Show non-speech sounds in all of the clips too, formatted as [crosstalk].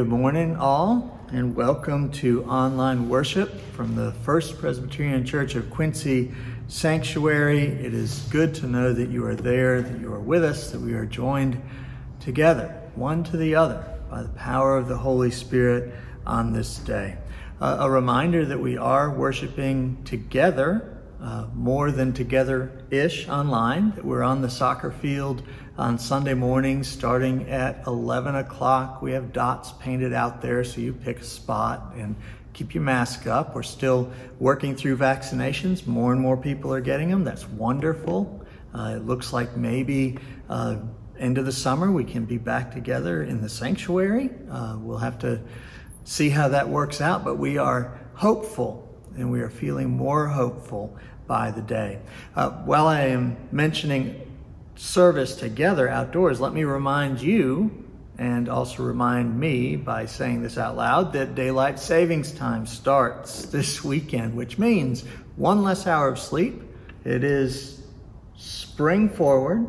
Good morning, all, and welcome to online worship from the First Presbyterian Church of Quincy Sanctuary. It is good to know that you are there, that you are with us, that we are joined together, one to the other, by the power of the Holy Spirit on this day. Uh, a reminder that we are worshiping together, uh, more than together ish online, we're on the soccer field on Sunday mornings starting at 11 o'clock. We have dots painted out there so you pick a spot and keep your mask up. We're still working through vaccinations. More and more people are getting them. That's wonderful. Uh, it looks like maybe uh, end of the summer we can be back together in the sanctuary. Uh, we'll have to see how that works out, but we are hopeful and we are feeling more hopeful by the day. Uh, while I am mentioning service together outdoors, let me remind you and also remind me by saying this out loud that daylight savings time starts [laughs] this weekend, which means one less hour of sleep. It is spring forward,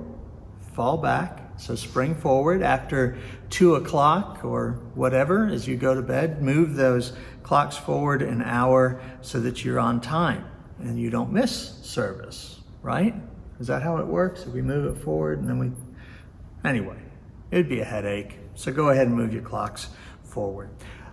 fall back. So spring forward after two o'clock or whatever as you go to bed, move those clocks forward an hour so that you're on time and you don't miss service, right? Is that how it works? If we move it forward and then we. Anyway, it'd be a headache. So go ahead and move your clocks forward.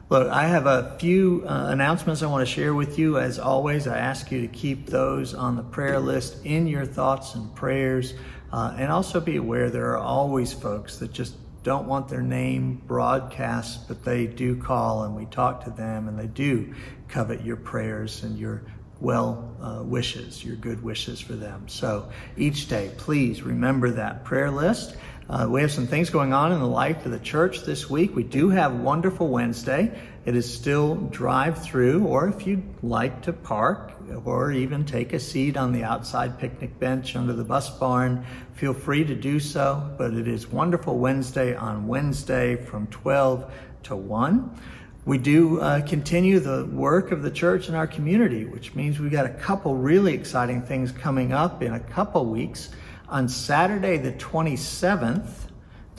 Look, I have a few uh, announcements I want to share with you. As always, I ask you to keep those on the prayer list in your thoughts and prayers. Uh, and also be aware there are always folks that just don't want their name broadcast, but they do call and we talk to them and they do covet your prayers and your well uh, wishes, your good wishes for them. So each day, please remember that prayer list. Uh, we have some things going on in the life of the church this week. We do have Wonderful Wednesday. It is still drive through, or if you'd like to park or even take a seat on the outside picnic bench under the bus barn, feel free to do so. But it is Wonderful Wednesday on Wednesday from 12 to 1. We do uh, continue the work of the church in our community, which means we've got a couple really exciting things coming up in a couple weeks. On Saturday, the 27th,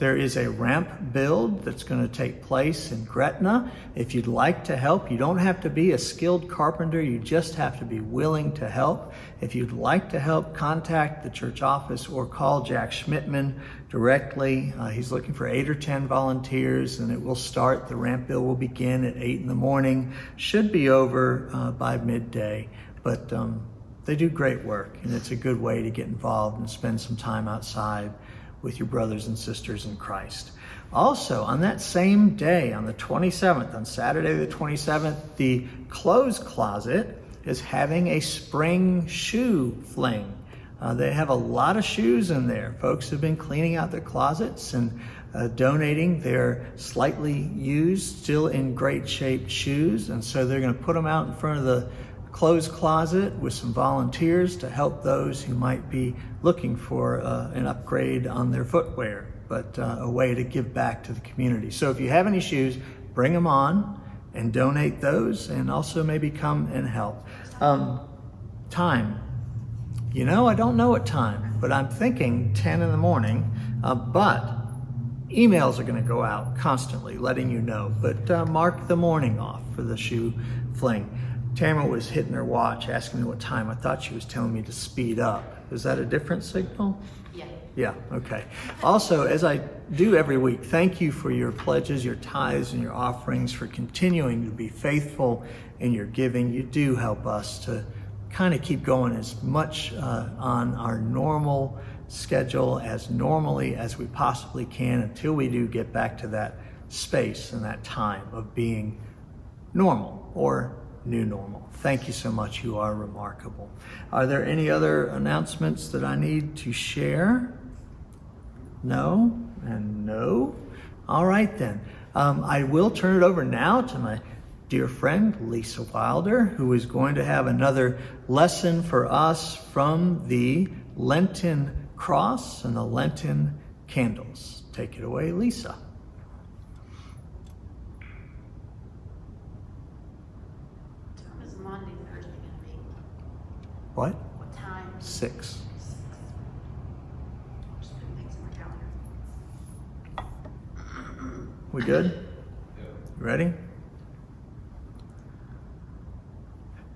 there is a ramp build that's going to take place in Gretna. If you'd like to help, you don't have to be a skilled carpenter, you just have to be willing to help. If you'd like to help, contact the church office or call Jack Schmidtman directly. Uh, he's looking for eight or 10 volunteers, and it will start. The ramp build will begin at 8 in the morning, should be over uh, by midday. But um, they do great work, and it's a good way to get involved and spend some time outside with your brothers and sisters in Christ. Also, on that same day, on the 27th, on Saturday the 27th, the clothes closet is having a spring shoe fling. Uh, they have a lot of shoes in there. Folks have been cleaning out their closets and uh, donating their slightly used, still in great shape shoes. And so they're going to put them out in front of the clothes closet with some volunteers to help those who might be looking for uh, an upgrade on their footwear, but uh, a way to give back to the community. So if you have any shoes, bring them on and donate those and also maybe come and help. Um, time. You know, I don't know what time, but I'm thinking 10 in the morning, uh, but emails are going to go out constantly letting you know, but uh, mark the morning off for the shoe fling. Tamara was hitting her watch, asking me what time. I thought she was telling me to speed up. Is that a different signal? Yeah. Yeah, okay. Also, as I do every week, thank you for your pledges, your tithes, and your offerings, for continuing to be faithful in your giving. You do help us to kind of keep going as much uh, on our normal schedule as normally as we possibly can until we do get back to that space and that time of being normal or new normal. Thank you so much. You are remarkable. Are there any other announcements that I need to share? No, and no. All right, then. Um, I will turn it over now to my dear friend Lisa Wilder, who is going to have another lesson for us from the Lenten cross and the Lenten candles. Take it away, Lisa. What? What time? Six. Just putting things in my calendar. We good? You ready?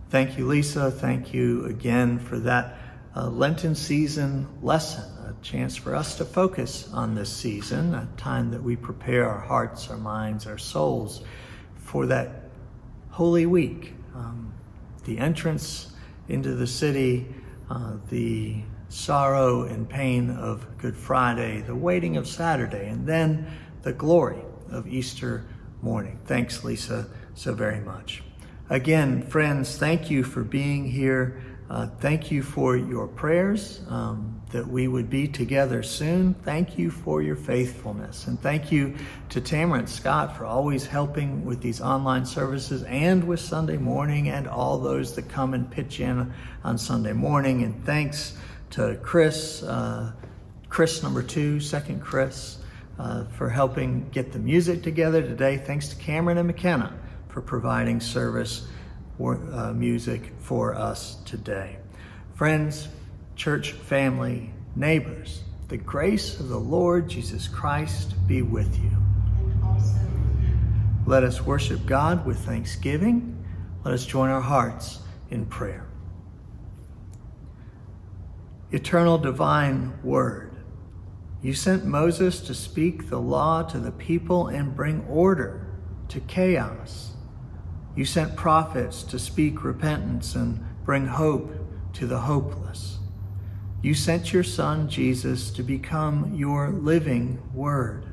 Thank you, Lisa. Thank you again for that uh, Lenten season lesson, a chance for us to focus on this season, a time that we prepare our hearts, our minds, our souls for that Holy Week, um, the entrance into the city, uh, the sorrow and pain of Good Friday, the waiting of Saturday, and then the glory of Easter morning. Thanks, Lisa, so very much. Again, friends, thank you for being here. Uh, thank you for your prayers um, that we would be together soon. Thank you for your faithfulness. And thank you to Tamara and Scott for always helping with these online services and with Sunday morning and all those that come and pitch in on Sunday morning. And thanks to Chris, uh, Chris number two, second Chris, uh, for helping get the music together today. Thanks to Cameron and McKenna for providing service uh, music for us today. Friends, church family, neighbors, the grace of the Lord Jesus Christ be with you. Let us worship God with thanksgiving. Let us join our hearts in prayer. Eternal divine word, you sent Moses to speak the law to the people and bring order to chaos. You sent prophets to speak repentance and bring hope to the hopeless. You sent your Son, Jesus, to become your living word.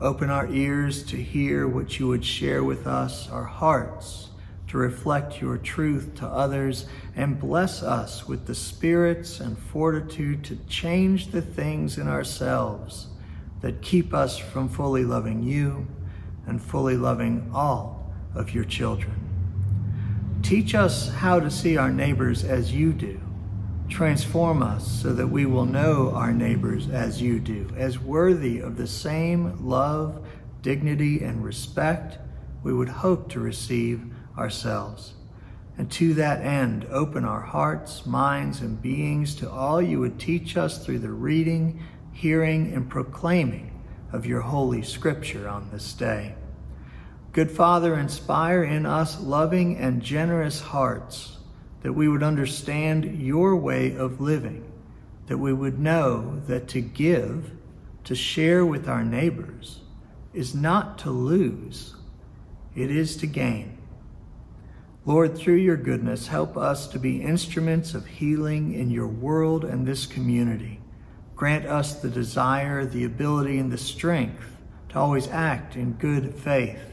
Open our ears to hear what you would share with us, our hearts to reflect your truth to others, and bless us with the spirits and fortitude to change the things in ourselves that keep us from fully loving you and fully loving all of your children. Teach us how to see our neighbors as you do. Transform us so that we will know our neighbors as you do, as worthy of the same love, dignity, and respect we would hope to receive ourselves. And to that end, open our hearts, minds, and beings to all you would teach us through the reading, hearing, and proclaiming of your holy scripture on this day. Good Father, inspire in us loving and generous hearts that we would understand your way of living, that we would know that to give, to share with our neighbors, is not to lose, it is to gain. Lord, through your goodness, help us to be instruments of healing in your world and this community. Grant us the desire, the ability, and the strength to always act in good faith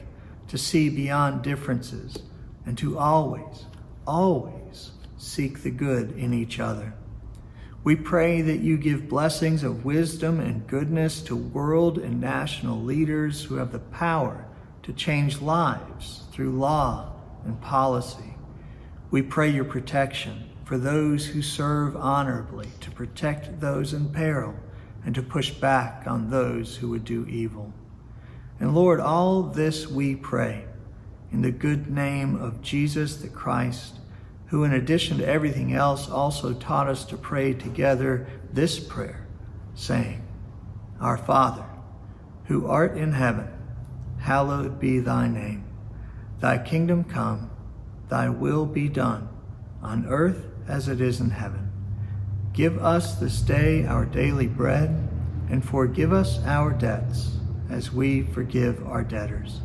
to see beyond differences, and to always, always seek the good in each other. We pray that you give blessings of wisdom and goodness to world and national leaders who have the power to change lives through law and policy. We pray your protection for those who serve honorably, to protect those in peril, and to push back on those who would do evil. And Lord, all this we pray in the good name of Jesus the Christ, who, in addition to everything else, also taught us to pray together this prayer, saying, Our Father, who art in heaven, hallowed be thy name. Thy kingdom come, thy will be done, on earth as it is in heaven. Give us this day our daily bread, and forgive us our debts as we forgive our debtors.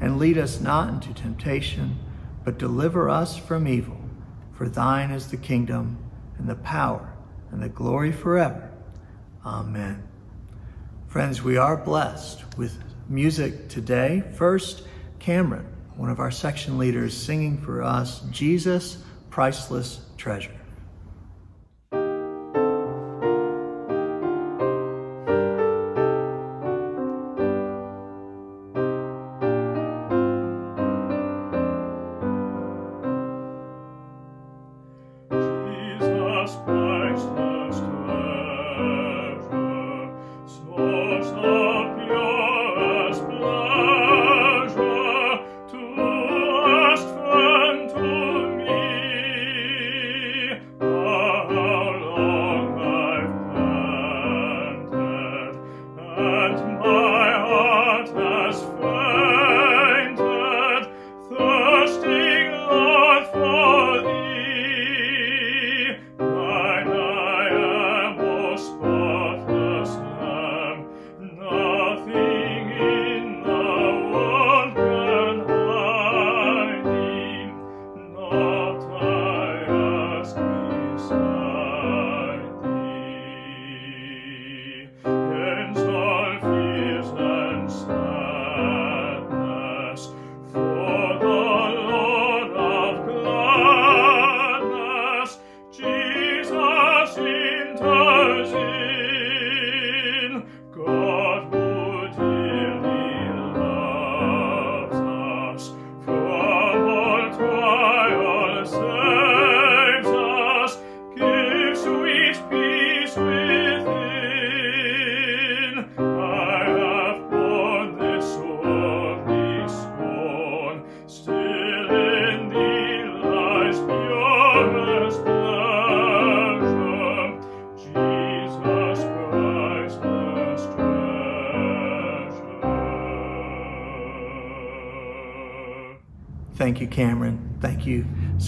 And lead us not into temptation, but deliver us from evil. For thine is the kingdom, and the power, and the glory forever. Amen. Friends, we are blessed with music today. First, Cameron, one of our section leaders, singing for us Jesus, Priceless Treasure.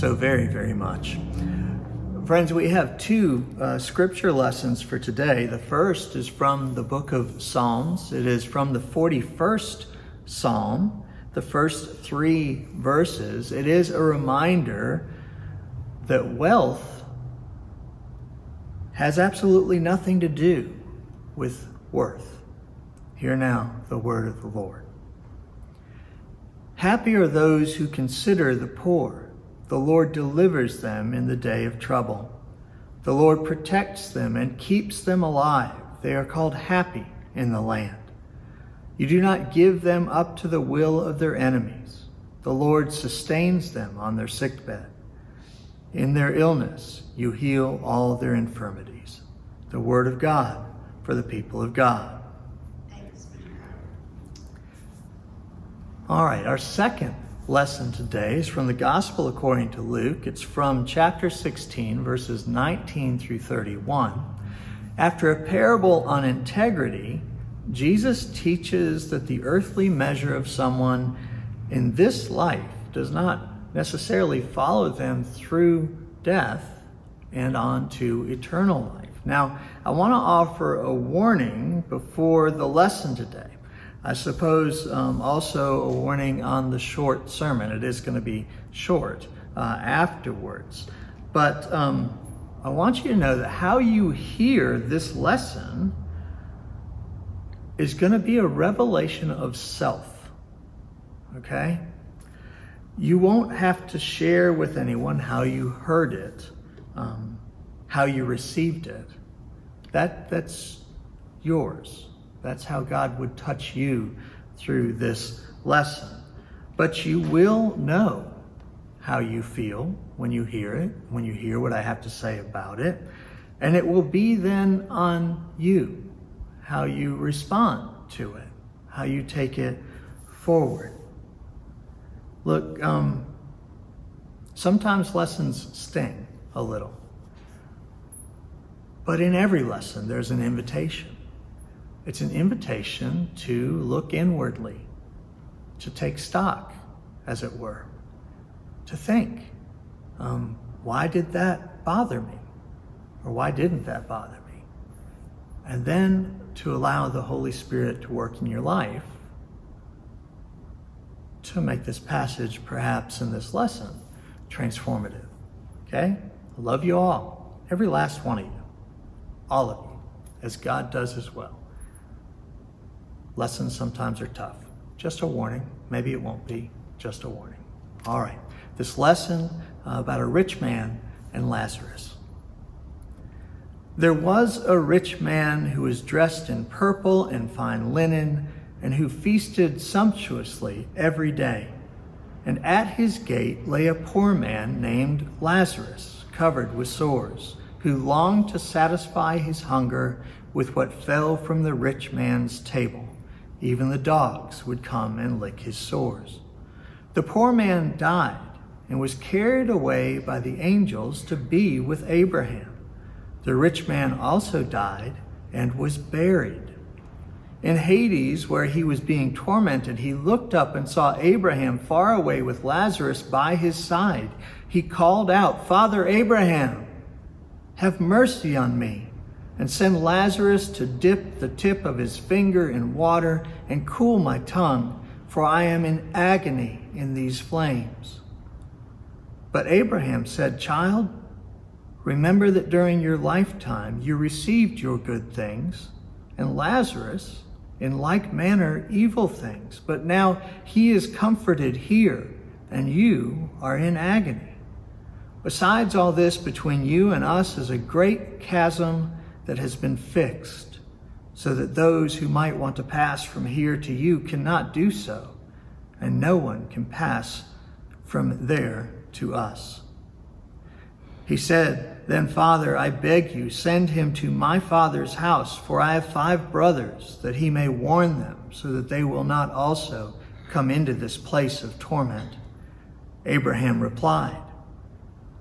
So very, very much. Friends, we have two uh, scripture lessons for today. The first is from the book of Psalms, it is from the 41st Psalm, the first three verses. It is a reminder that wealth has absolutely nothing to do with worth. Hear now the word of the Lord. Happy are those who consider the poor. The Lord delivers them in the day of trouble. The Lord protects them and keeps them alive. They are called happy in the land. You do not give them up to the will of their enemies. The Lord sustains them on their sickbed. In their illness, you heal all their infirmities. The word of God for the people of God. All right, our second lesson today is from the Gospel according to Luke. It's from chapter 16, verses 19 through 31. After a parable on integrity, Jesus teaches that the earthly measure of someone in this life does not necessarily follow them through death and on to eternal life. Now, I want to offer a warning before the lesson today. I suppose um, also a warning on the short sermon. It is going to be short uh, afterwards. But um, I want you to know that how you hear this lesson is going to be a revelation of self. Okay? You won't have to share with anyone how you heard it, um, how you received it. That, that's yours. That's how God would touch you through this lesson. But you will know how you feel when you hear it, when you hear what I have to say about it. And it will be then on you how you respond to it, how you take it forward. Look, um, sometimes lessons sting a little. But in every lesson, there's an invitation. It's an invitation to look inwardly, to take stock, as it were, to think, um, why did that bother me? Or why didn't that bother me? And then to allow the Holy Spirit to work in your life to make this passage, perhaps in this lesson, transformative. Okay? I love you all, every last one of you, all of you, as God does as well. Lessons sometimes are tough. Just a warning. Maybe it won't be. Just a warning. All right. This lesson uh, about a rich man and Lazarus. There was a rich man who was dressed in purple and fine linen and who feasted sumptuously every day. And at his gate lay a poor man named Lazarus, covered with sores, who longed to satisfy his hunger with what fell from the rich man's table. Even the dogs would come and lick his sores. The poor man died and was carried away by the angels to be with Abraham. The rich man also died and was buried. In Hades, where he was being tormented, he looked up and saw Abraham far away with Lazarus by his side. He called out, Father Abraham, have mercy on me and send Lazarus to dip the tip of his finger in water and cool my tongue, for I am in agony in these flames. But Abraham said, Child, remember that during your lifetime you received your good things, and Lazarus, in like manner, evil things. But now he is comforted here, and you are in agony. Besides all this, between you and us is a great chasm that has been fixed, so that those who might want to pass from here to you cannot do so, and no one can pass from there to us. He said, Then, Father, I beg you, send him to my father's house, for I have five brothers, that he may warn them, so that they will not also come into this place of torment. Abraham replied,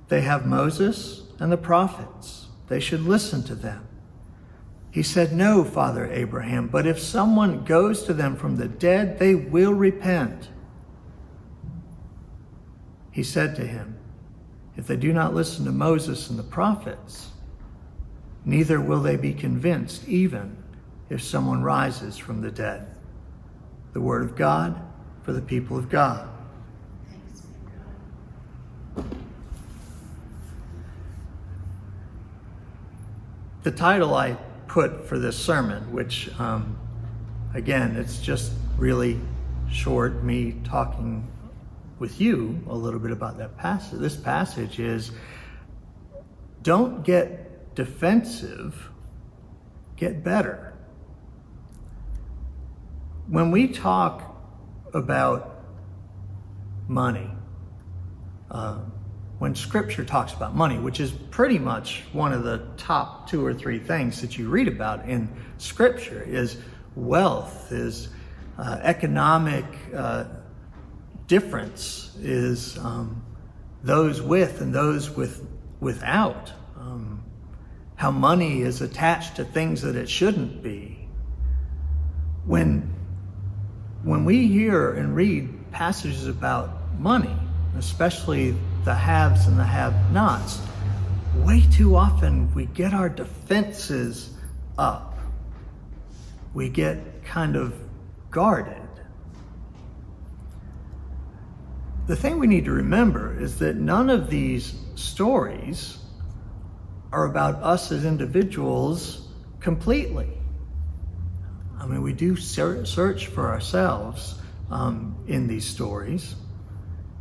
They have Moses and the prophets. They should listen to them. He said, No, Father Abraham, but if someone goes to them from the dead, they will repent. he said to him, If they do not listen to Moses and the prophets, neither will they be convinced, even if someone rises from the dead. The word of God for the people of God. The title I put for this sermon, which, um, again, it's just really short, me talking with you a little bit about that passage. This passage is don't get defensive, get better. When we talk about money, uh, when scripture talks about money, which is pretty much one of the top two or three things that you read about in scripture, is wealth, is uh, economic uh, difference is um, those with and those with without. Um, how money is attached to things that it shouldn't be. When when we hear and read passages about money, especially the haves and the have-nots, way too often we get our defenses up. We get kind of guarded. The thing we need to remember is that none of these stories are about us as individuals completely. I mean, we do search for ourselves um, in these stories.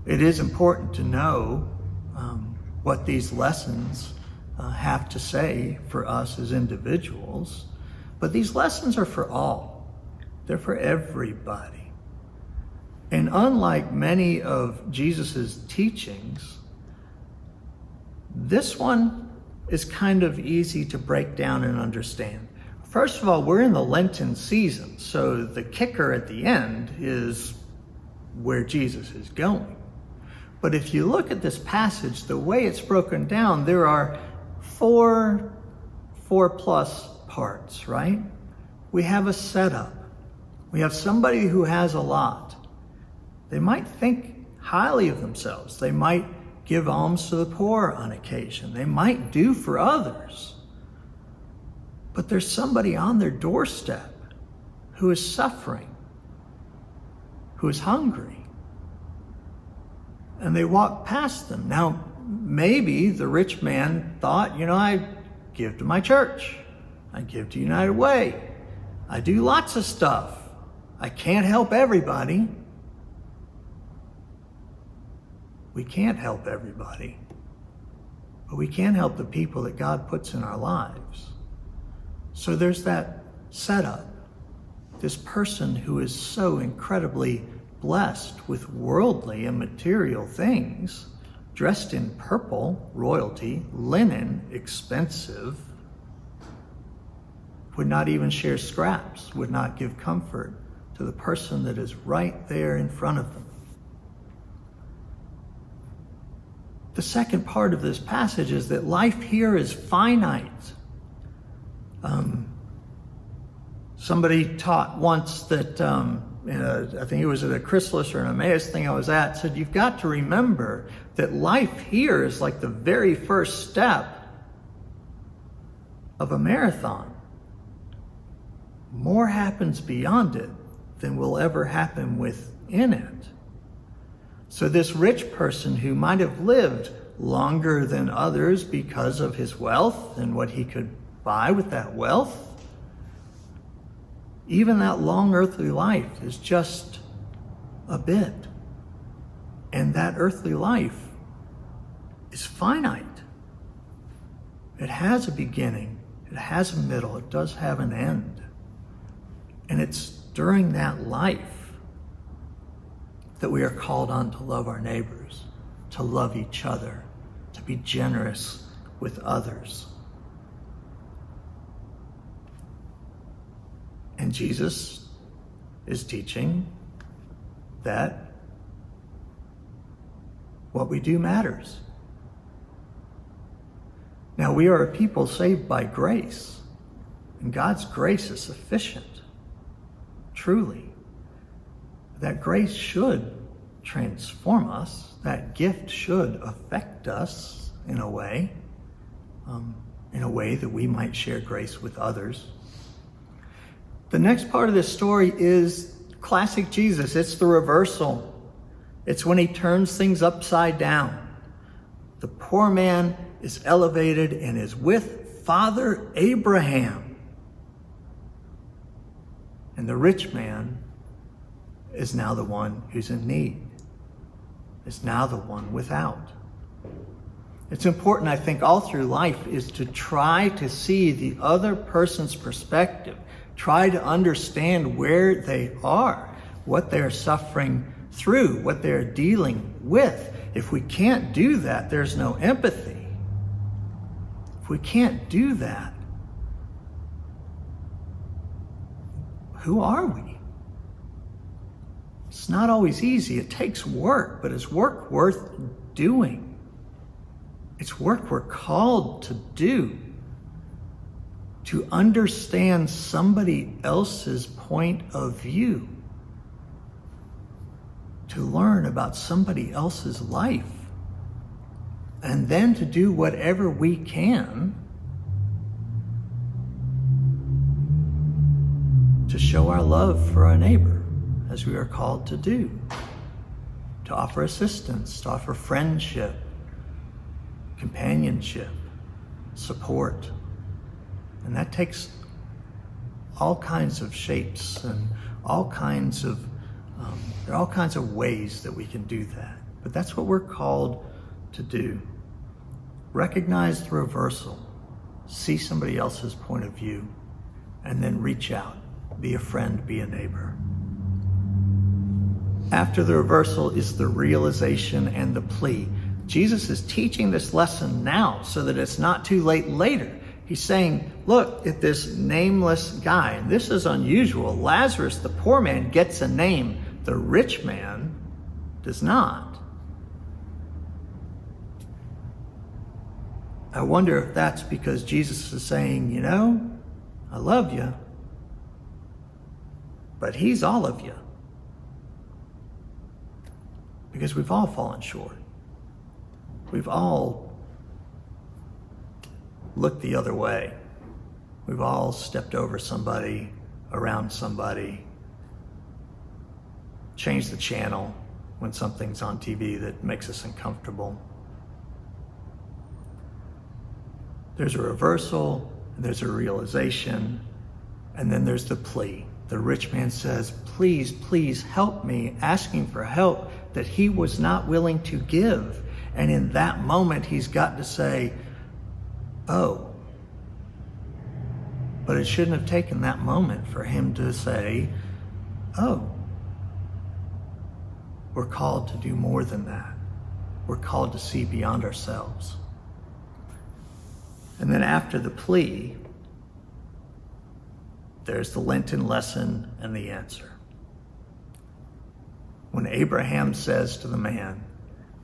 It is important to know um, what these lessons uh, have to say for us as individuals, but these lessons are for all, they're for everybody. And unlike many of Jesus' teachings, this one is kind of easy to break down and understand. First of all, we're in the Lenten season, so the kicker at the end is where Jesus is going. But if you look at this passage, the way it's broken down, there are four, four plus parts, right? We have a setup. We have somebody who has a lot. They might think highly of themselves. They might give alms to the poor on occasion. They might do for others. But there's somebody on their doorstep who is suffering, who is hungry. And they walk past them. Now, maybe the rich man thought, you know, I give to my church, I give to United Way, I do lots of stuff. I can't help everybody. We can't help everybody, but we can help the people that God puts in our lives. So there's that setup. This person who is so incredibly blessed with worldly and material things, dressed in purple, royalty, linen, expensive, would not even share scraps, would not give comfort to the person that is right there in front of them. The second part of this passage is that life here is finite. Um, somebody taught once that, um, I think it was at a Chrysalis or an Emmaus thing I was at, said you've got to remember that life here is like the very first step of a marathon. More happens beyond it than will ever happen within it. So, this rich person who might have lived longer than others because of his wealth and what he could buy with that wealth, even that long earthly life is just a bit. And that earthly life is finite. It has a beginning, it has a middle, it does have an end. And it's during that life that we are called on to love our neighbors, to love each other, to be generous with others. And Jesus is teaching that what we do matters. Now, we are a people saved by grace, and God's grace is sufficient, truly that grace should transform us. That gift should affect us in a way, um, in a way that we might share grace with others. The next part of this story is classic Jesus. It's the reversal. It's when he turns things upside down. The poor man is elevated and is with Father Abraham. And the rich man is now the one who's in need, is now the one without. It's important, I think, all through life is to try to see the other person's perspective, try to understand where they are, what they're suffering through, what they're dealing with. If we can't do that, there's no empathy. If we can't do that, who are we? It's not always easy. It takes work, but it's work worth doing. It's work we're called to do. To understand somebody else's point of view. To learn about somebody else's life. And then to do whatever we can to show our love for our neighbor as we are called to do, to offer assistance, to offer friendship, companionship, support. And that takes all kinds of shapes and all kinds of, um, there are all kinds of ways that we can do that. But that's what we're called to do. Recognize the reversal, see somebody else's point of view, and then reach out. Be a friend, be a neighbor. After the reversal is the realization and the plea. Jesus is teaching this lesson now so that it's not too late later. He's saying, look at this nameless guy. This is unusual. Lazarus, the poor man, gets a name. The rich man does not. I wonder if that's because Jesus is saying, you know, I love you, but he's all of you because we've all fallen short. We've all looked the other way. We've all stepped over somebody, around somebody, changed the channel when something's on TV that makes us uncomfortable. There's a reversal, and there's a realization, and then there's the plea. The rich man says, Please, please help me, asking for help that he was not willing to give. And in that moment, he's got to say, Oh. But it shouldn't have taken that moment for him to say, Oh. We're called to do more than that. We're called to see beyond ourselves. And then after the plea, there's the Lenten lesson and the answer when Abraham says to the man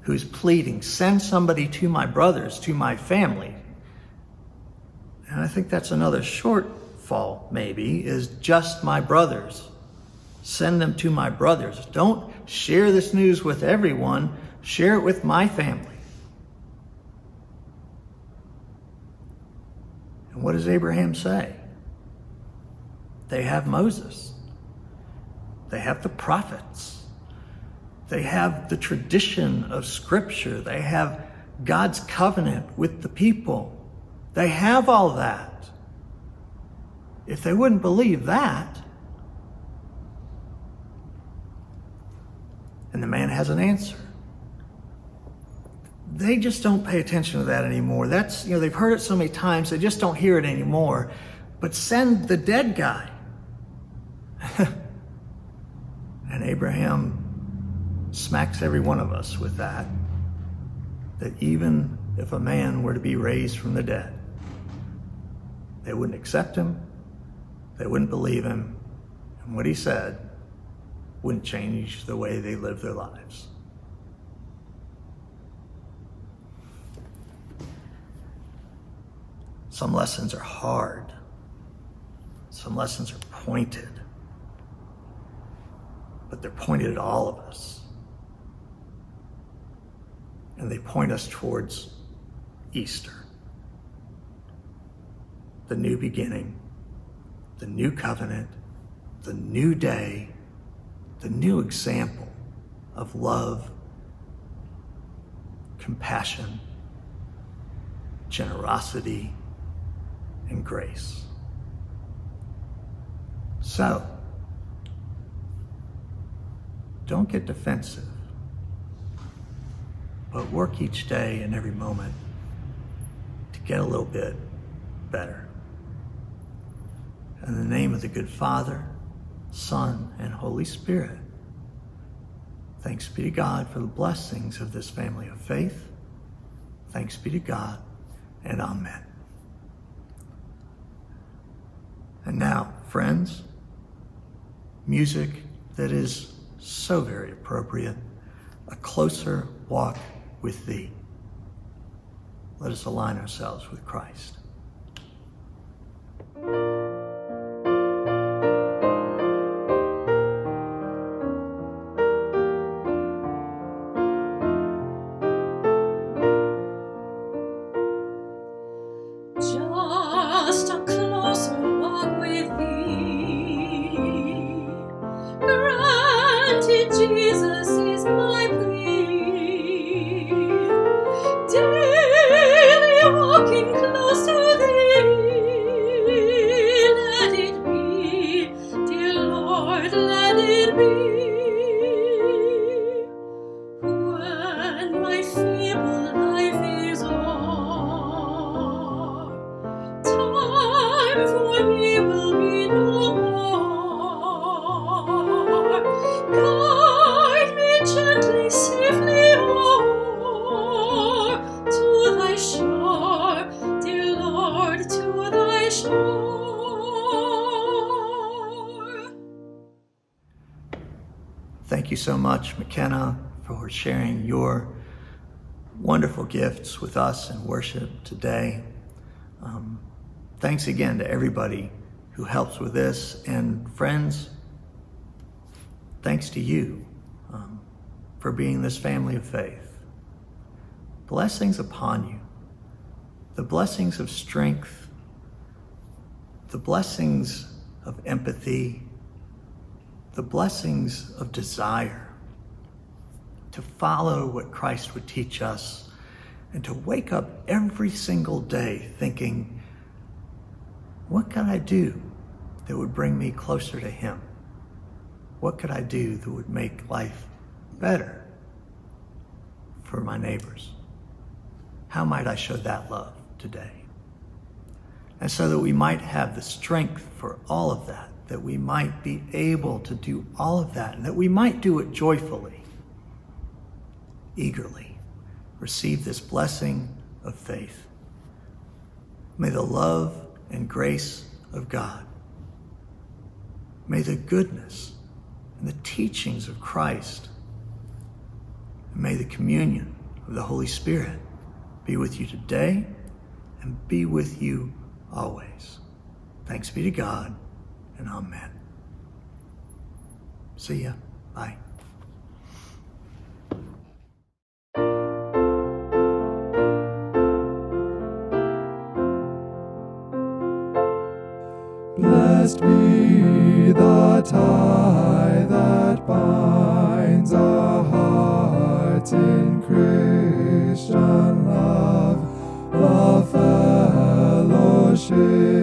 who's pleading, Send somebody to my brothers, to my family. And I think that's another shortfall, maybe, is just my brothers. Send them to my brothers. Don't share this news with everyone, share it with my family. And what does Abraham say? They have Moses. They have the prophets. They have the tradition of Scripture. They have God's covenant with the people. They have all that. If they wouldn't believe that, and the man has an answer. They just don't pay attention to that anymore. That's, you know, they've heard it so many times, they just don't hear it anymore. But send the dead guy. [laughs] and Abraham smacks every one of us with that. That even if a man were to be raised from the dead, they wouldn't accept him, they wouldn't believe him, and what he said wouldn't change the way they live their lives. Some lessons are hard. Some lessons are pointed. But they're pointed at all of us. and they point us towards Easter. The new beginning, the new covenant, the new day, the new example of love, compassion, generosity, and grace. So, don't get defensive, but work each day and every moment to get a little bit better. In the name of the good Father, Son, and Holy Spirit, thanks be to God for the blessings of this family of faith. Thanks be to God, and Amen. And now, friends, music that is so very appropriate, a closer walk with Thee. Let us align ourselves with Christ. Sharing your wonderful gifts with us in worship today. Um, thanks again to everybody who helps with this. And friends, thanks to you um, for being this family of faith. Blessings upon you. The blessings of strength, the blessings of empathy, the blessings of desire to follow what Christ would teach us and to wake up every single day thinking, what can I do that would bring me closer to Him? What could I do that would make life better for my neighbors? How might I show that love today? And so that we might have the strength for all of that that we might be able to do all of that and that we might do it joyfully, eagerly. Receive this blessing of faith. May the love and grace of God, may the goodness and the teachings of Christ, and may the communion of the Holy Spirit be with you today and be with you always. Thanks be to God and amen. See ya. Bye. tie that binds our hearts in Christian love, the fellowship.